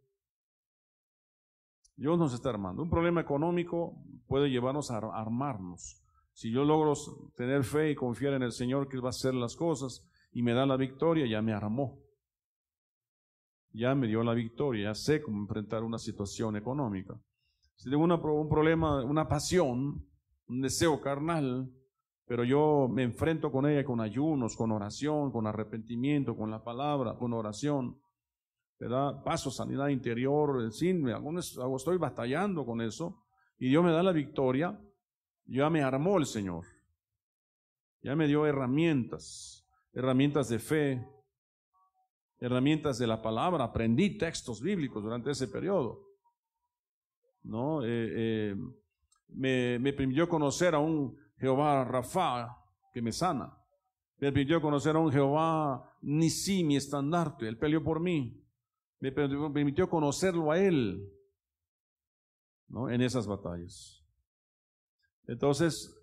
Dios nos está armando. Un problema económico puede llevarnos a armarnos. Si yo logro tener fe y confiar en el Señor que va a hacer las cosas y me da la victoria, ya me armó. Ya me dio la victoria, ya sé cómo enfrentar una situación económica. Si tengo un problema, una pasión, un deseo carnal, pero yo me enfrento con ella con ayunos, con oración, con arrepentimiento, con la palabra, con oración, ¿verdad? Paso sanidad interior, en fin, estoy batallando con eso y Dios me da la victoria, ya me armó el Señor, ya me dio herramientas, herramientas de fe, herramientas de la palabra, aprendí textos bíblicos durante ese periodo, ¿no? Eh, eh, me, me permitió conocer a un Jehová Rafa, que me sana. Me permitió conocer a un Jehová Nisi, mi estandarte. Él peleó por mí. Me permitió conocerlo a Él ¿no? en esas batallas. Entonces,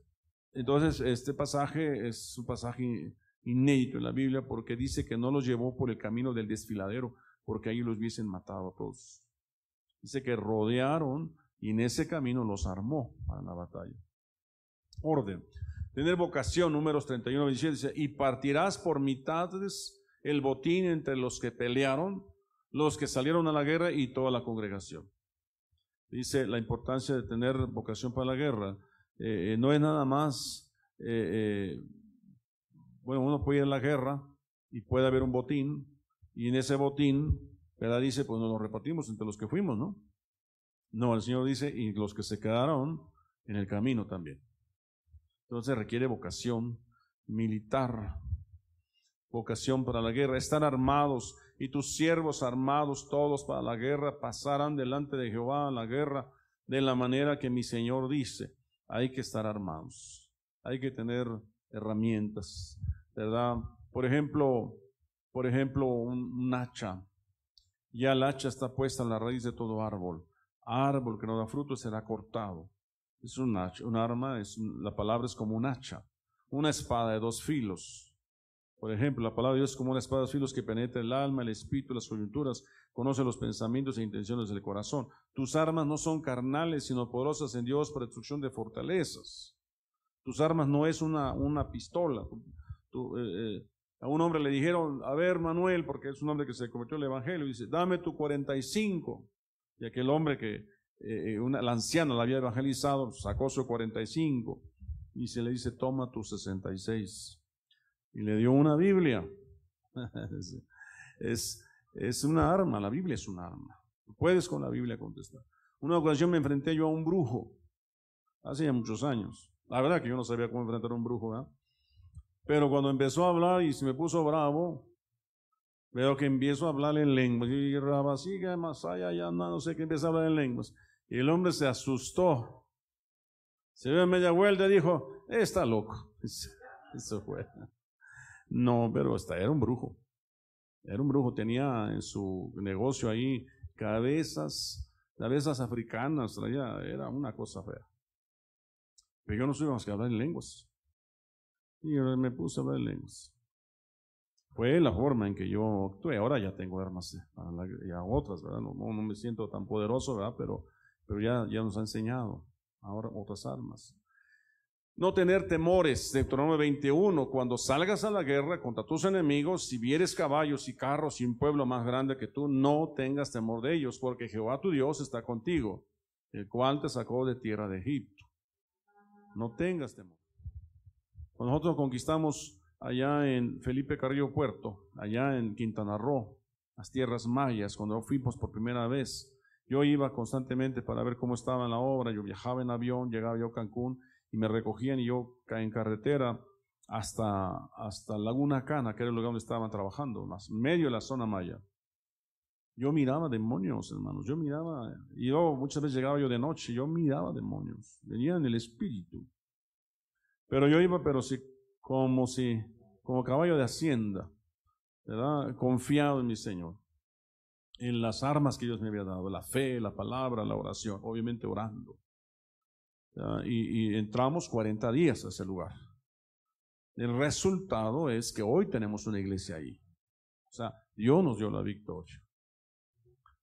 entonces, este pasaje es un pasaje inédito en la Biblia porque dice que no los llevó por el camino del desfiladero, porque ahí los hubiesen matado a todos. Dice que rodearon y en ese camino los armó para la batalla orden. Tener vocación, números 31, 27, dice, y partirás por mitades el botín entre los que pelearon, los que salieron a la guerra y toda la congregación. Dice la importancia de tener vocación para la guerra. Eh, eh, no es nada más, eh, bueno, uno puede ir a la guerra y puede haber un botín, y en ese botín, ¿verdad? Dice, pues nos lo repartimos entre los que fuimos, ¿no? No, el Señor dice, y los que se quedaron en el camino también. Entonces requiere vocación militar, vocación para la guerra. Están armados y tus siervos armados todos para la guerra pasarán delante de Jehová a la guerra de la manera que mi Señor dice. Hay que estar armados, hay que tener herramientas, ¿verdad? Por ejemplo, por ejemplo, un, hacha. Ya el hacha está puesta en la raíz de todo árbol. Árbol que no da fruto será cortado. Es un, hacha, un arma, es, la palabra es como un hacha, una espada de dos filos. Por ejemplo, la palabra de Dios es como una espada de filos que penetra el alma, el espíritu, las coyunturas, conoce los pensamientos e intenciones del corazón. Tus armas no son carnales, sino poderosas en Dios para destrucción de fortalezas. Tus armas no es una, una pistola. Eh, eh, a un hombre le dijeron, a ver Manuel, porque es un hombre que se convirtió al Evangelio, dice, dame tu 45. Y aquel hombre que eh, eh, una, la la había evangelizado, sacó su 45 y se le dice, toma tu 66. Y le dio una Biblia. es, es una arma, la Biblia es un arma. Puedes con la Biblia contestar. Una ocasión me enfrenté yo a un brujo, hace ya muchos años. La verdad que yo no sabía cómo enfrentar a un brujo, ¿verdad? Pero cuando empezó a hablar y se me puso bravo, veo que empiezo a hablar en lenguas. Y Rabasiga, allá, ya no sé qué empieza a hablar en lenguas. Y el hombre se asustó. Se dio media vuelta y dijo, está loco. Eso fue. No, pero hasta era un brujo. Era un brujo, tenía en su negocio ahí cabezas, cabezas africanas, traía, era una cosa fea. Pero yo no soy más que hablar en lenguas. Y me puse a hablar en lenguas. Fue la forma en que yo actué. Ahora ya tengo armas eh, ya otras, ¿verdad? No, me siento tan poderoso, ¿verdad? Pero pero ya, ya nos ha enseñado ahora otras armas. No tener temores, Deuteronomio 21, cuando salgas a la guerra contra tus enemigos, si vieres caballos y carros y un pueblo más grande que tú, no tengas temor de ellos, porque Jehová tu Dios está contigo, el cual te sacó de tierra de Egipto. No tengas temor. Cuando nosotros conquistamos allá en Felipe Carrillo Puerto, allá en Quintana Roo, las tierras mayas, cuando fuimos por primera vez, yo iba constantemente para ver cómo estaba la obra, yo viajaba en avión, llegaba yo a Cancún y me recogían y yo en carretera hasta, hasta Laguna Cana, que era el lugar donde estaban trabajando, más medio de la zona maya. Yo miraba demonios, hermanos, yo miraba, y yo muchas veces llegaba yo de noche, yo miraba demonios, venían en el espíritu. Pero yo iba, pero sí, como si, como caballo de hacienda, ¿verdad? Confiado en mi Señor en las armas que Dios me había dado, la fe, la palabra, la oración, obviamente orando. Y, entramos 40 días a ese lugar. el resultado es que hoy tenemos una iglesia ahí. O sea, Dios nos dio la victoria.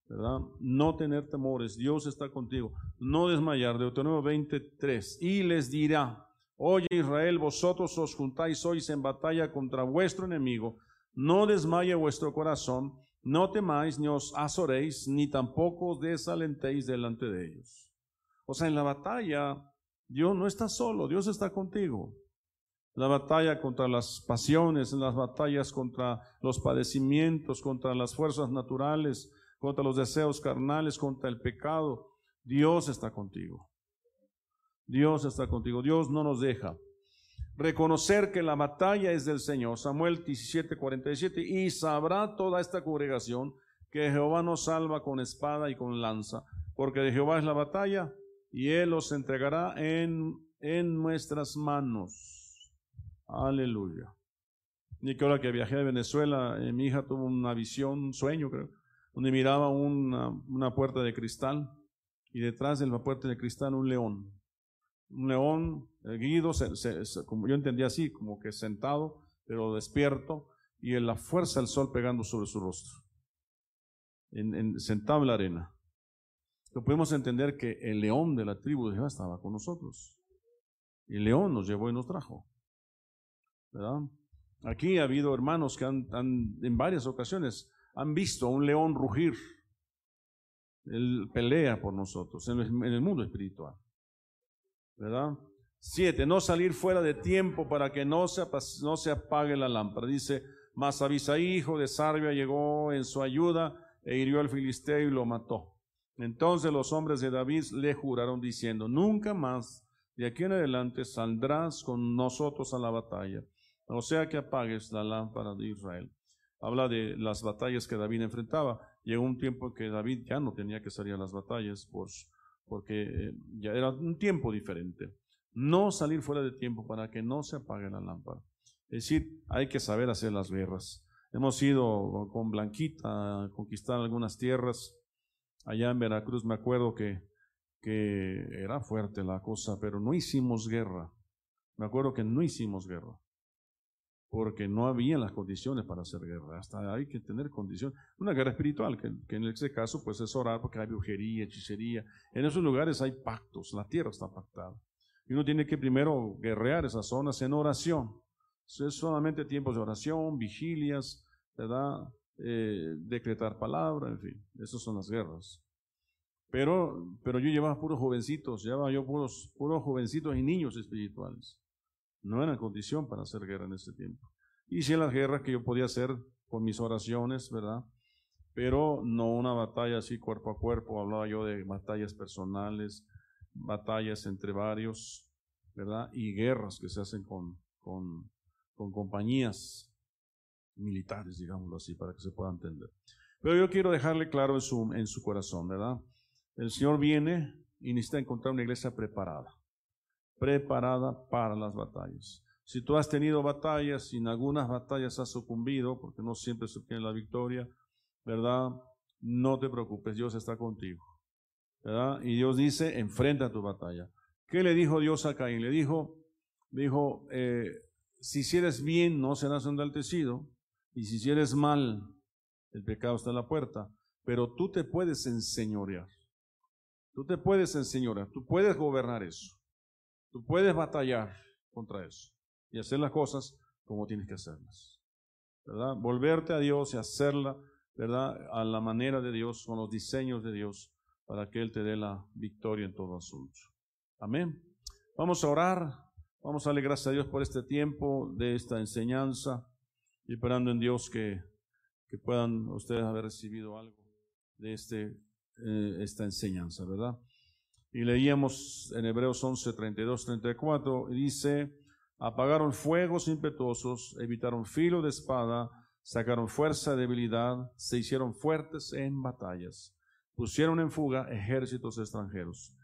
¿verdad? No tener temores, Dios está contigo. No desmayar, Deuteronomio 23. Y les dirá, oye Israel, vosotros os juntáis hoy en batalla contra vuestro enemigo, no desmaye vuestro corazón, no temáis ni os azoréis, ni tampoco os desalentéis delante de ellos. O sea, en la batalla, Dios no está solo, Dios está contigo. La batalla contra las pasiones, las batallas contra los padecimientos, contra las fuerzas naturales, contra los deseos carnales, contra el pecado. Dios está contigo. Dios está contigo. Dios no nos deja. Reconocer que la batalla es del Señor. Samuel 17, 47. Y sabrá toda esta congregación que Jehová nos salva con espada y con lanza, porque de Jehová es la batalla y Él los entregará en, en nuestras manos. Aleluya. Y que ahora que viajé a Venezuela, eh, mi hija tuvo una visión, un sueño, creo, donde miraba una, puerta de cristal y detrás de la puerta de cristal un león. Un león erguido, como yo entendía así, como que sentado, pero despierto, y en la fuerza del sol pegando sobre su rostro, en, sentado en la arena. Lo podemos entender que el león de la tribu de Jehová estaba con nosotros. El león nos llevó y nos trajo. ¿Verdad? Aquí ha habido hermanos que han en varias ocasiones han visto a un león rugir. Él pelea por nosotros en el mundo espiritual. ¿Verdad? Siete, no salir fuera de tiempo para que no se, apague la lámpara. Dice, mas hijo de Sarbia, llegó en su ayuda e hirió al filisteo y lo mató. Entonces los hombres de David le juraron diciendo, nunca más de aquí en adelante saldrás con nosotros a la batalla, o sea que apagues la lámpara de Israel habla de las batallas que David enfrentaba. Llegó un tiempo que David ya no tenía que salir a las batallas pues, porque eh, ya era un tiempo diferente. No salir fuera de tiempo para que no se apague la lámpara. Es decir, hay que saber hacer las guerras. Hemos ido con Blanquita a conquistar algunas tierras. Allá en Veracruz me acuerdo que, que era fuerte la cosa, pero no hicimos guerra. Me acuerdo que no hicimos guerra porque no había las condiciones para hacer guerra. Hasta hay que tener condiciones. Una guerra espiritual, que, en este caso pues es orar porque hay brujería, hechicería. En esos lugares hay pactos, la tierra está pactada. Y uno tiene que primero guerrear esas zonas en oración. Es solamente tiempos de oración, vigilias, ¿verdad? Eh, decretar palabra, en fin, esas son las guerras. Pero, pero yo llevaba puros jovencitos, llevaba yo puros, puros jovencitos y niños espirituales no era condición para hacer guerra en ese tiempo. Hice las guerras que yo podía hacer con mis oraciones, ¿verdad? Pero no una batalla así cuerpo a cuerpo, hablaba yo de batallas personales, batallas entre varios, ¿verdad? Y guerras que se hacen con, con compañías militares, digámoslo así, para que se pueda entender. Pero yo quiero dejarle claro en su, en su corazón, ¿verdad? El Señor viene y necesita encontrar una iglesia preparada preparada para las batallas. Si tú has tenido batallas y en algunas batallas has sucumbido, porque no siempre se obtiene la victoria, ¿verdad? No te preocupes, Dios está contigo. ¿verdad? Y Dios dice, enfrenta tu batalla. ¿Qué le dijo Dios a Caín? Le dijo, dijo, eh, si hicieres bien no serás enaltecido, y si hicieres mal, el pecado está en la puerta, pero tú te puedes enseñorear. Tú te puedes enseñorear, tú puedes gobernar eso. Tú puedes batallar contra eso y hacer las cosas como tienes que hacerlas. ¿Verdad? Volverte a Dios y hacerla, ¿verdad? A la manera de Dios, con los diseños de Dios, para que Él te dé la victoria en todo asunto. Amén. Vamos a orar. Vamos a darle gracias a Dios por este tiempo de esta enseñanza y esperando en Dios que, que puedan ustedes haber recibido algo de este, eh, esta enseñanza, ¿verdad? Y leíamos en Hebreos 11, 32, 34, dice, apagaron fuegos impetuosos, evitaron filo de espada, sacaron fuerza de debilidad, se hicieron fuertes en batallas, pusieron en fuga ejércitos extranjeros.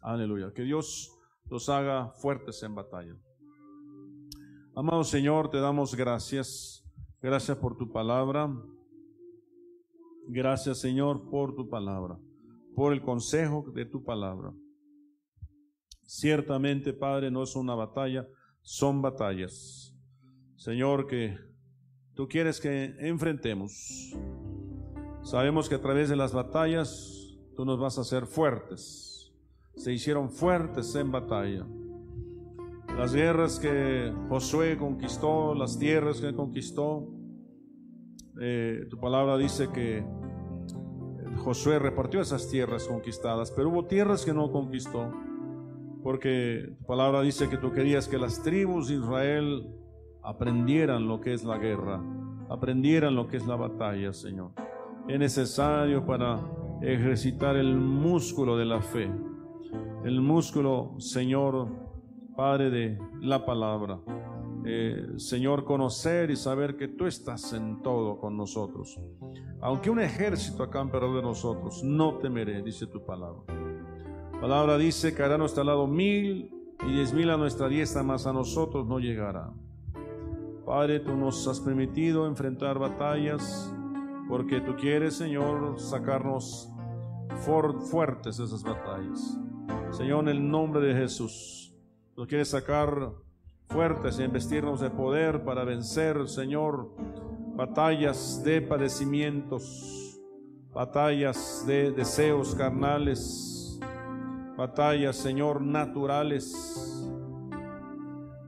Aleluya. Que Dios los haga fuertes en batalla. Amado Señor, te damos gracias. Gracias por tu palabra. Gracias Señor por tu palabra por el consejo de tu palabra. Ciertamente, Padre, no es una batalla, son batallas. Señor, que tú quieres que enfrentemos. Sabemos que a través de las batallas tú nos vas a hacer fuertes. Se hicieron fuertes en batalla. Las guerras que Josué conquistó, las tierras que conquistó, eh, tu palabra dice que Josué repartió esas tierras conquistadas, pero hubo tierras que no conquistó, porque tu palabra dice que tú querías que las tribus de Israel aprendieran lo que es la guerra, aprendieran lo que es la batalla, Señor. Es necesario para ejercitar el músculo de la fe, el músculo, Señor, Padre de la palabra. Eh, Señor, conocer y saber que tú estás en todo con nosotros. Aunque un ejército acampe de nosotros, no temeré, dice tu palabra. palabra dice hará a nuestro lado mil y diez mil a nuestra diestra, mas a nosotros no llegará. Padre, tú nos has permitido enfrentar batallas porque tú quieres, Señor, sacarnos fuertes esas batallas. Señor, en el nombre de Jesús, tú quieres sacar fuertes y investirnos de poder para vencer, Señor, batallas de padecimientos, batallas de deseos carnales, batallas, Señor, naturales.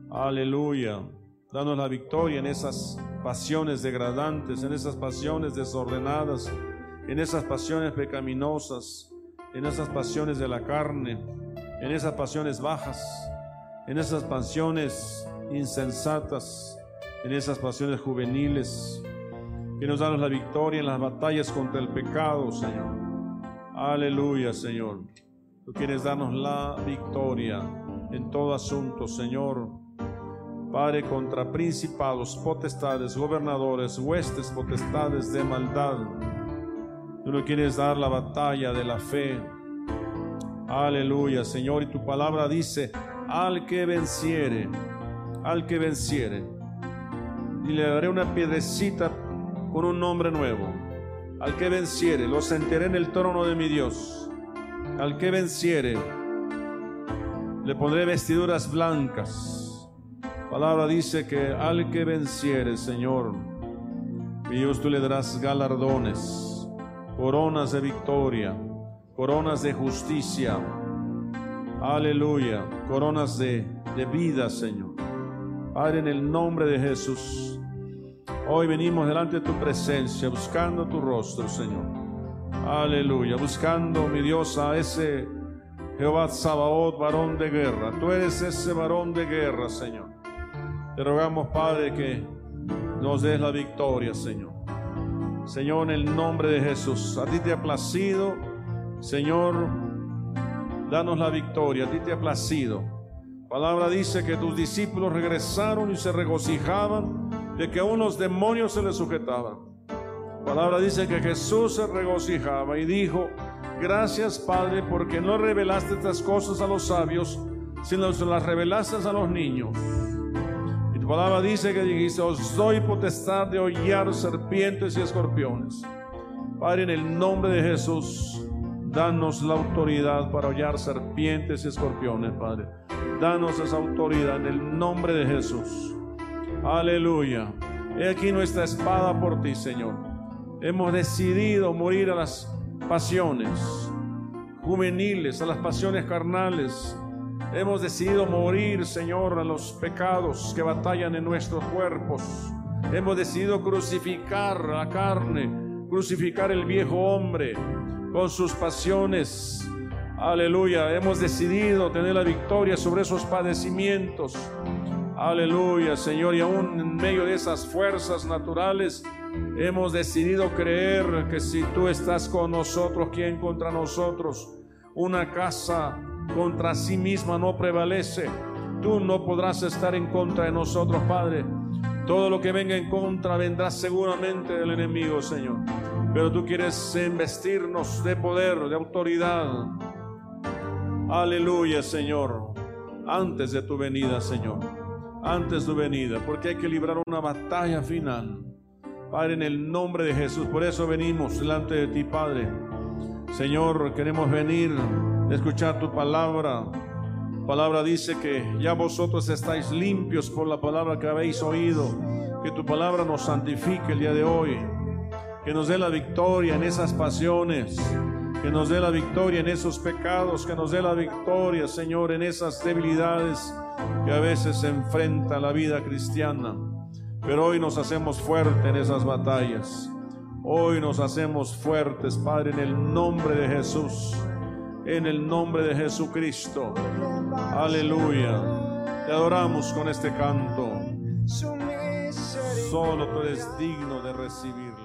Aleluya. Danos la victoria en esas pasiones degradantes, en esas pasiones desordenadas, en esas pasiones pecaminosas, en esas pasiones de la carne, en esas pasiones bajas, en esas pasiones insensatas, en esas pasiones juveniles. Que nos danos la victoria en las batallas contra el pecado, Señor. Aleluya, Señor. Tú quieres darnos la victoria en todo asunto, Señor Padre, contra principados, potestades, gobernadores, huestes, potestades de maldad. Tú no quieres dar la batalla de la fe. Aleluya, Señor. Y tu palabra dice, al que venciere, al que venciere. Y le daré una piedrecita con un nombre nuevo. Al que venciere, lo sentaré en el trono de mi Dios. Al que venciere, le pondré vestiduras blancas palabra dice que al que venciere, Señor, Dios tú le darás galardones, coronas de victoria, coronas de justicia, aleluya, coronas de, de vida, Señor. Padre, en el nombre de Jesús, hoy venimos delante de tu presencia, buscando tu rostro, Señor. Aleluya, buscando, mi Dios, a ese Jehová Sabaoth, varón de guerra. Tú eres ese varón de guerra, Señor. Te rogamos, Padre, que nos des la victoria, Señor. Señor, en el nombre de Jesús, a ti te ha placido, Señor, danos la victoria, a ti te ha placido. Palabra dice que tus discípulos regresaron y se regocijaban de que unos demonios se les sujetaban. Palabra dice que Jesús se regocijaba y dijo, gracias Padre porque no revelaste estas cosas a los sabios, sino las revelaste a los niños palabra dice que dijiste, os doy potestad de hollar serpientes y escorpiones. Padre, en el nombre de Jesús, danos la autoridad para hollar serpientes y escorpiones, Padre. Danos esa autoridad en el nombre de Jesús. Aleluya. He aquí nuestra espada por ti, Señor. Hemos decidido morir a las pasiones juveniles, a las pasiones carnales, Hemos decidido morir, Señor, a los pecados que batallan en nuestros cuerpos. Hemos decidido crucificar la carne, crucificar el viejo hombre con sus pasiones. Aleluya. Hemos decidido tener la victoria sobre esos padecimientos. Aleluya, Señor. Y aún en medio de esas fuerzas naturales, hemos decidido creer que si tú estás con nosotros, ¿quién contra nosotros? Una casa contra sí misma no prevalece. Tú no podrás estar en contra de nosotros, Padre. Todo lo que venga en contra vendrá seguramente del enemigo, Señor. Pero tú quieres investirnos de poder, de autoridad. Aleluya, Señor. Antes de tu venida, Señor. Antes de tu venida, porque hay que librar una batalla final. Padre, en el nombre de Jesús. Por eso venimos delante de ti, Padre. Señor, queremos venir escuchar tu palabra. palabra dice que ya vosotros estáis limpios por la palabra que habéis oído. Que tu palabra nos santifique el día de hoy. Que nos dé la victoria en esas pasiones. Que nos dé la victoria en esos pecados. Que nos dé la victoria, Señor, en esas debilidades que a veces se enfrenta la vida cristiana. Pero hoy nos hacemos fuertes en esas batallas. Hoy nos hacemos fuertes, Padre, en el nombre de Jesús. En el nombre de Jesucristo. Aleluya. Te adoramos con este canto. Solo tú eres digno de recibirlo.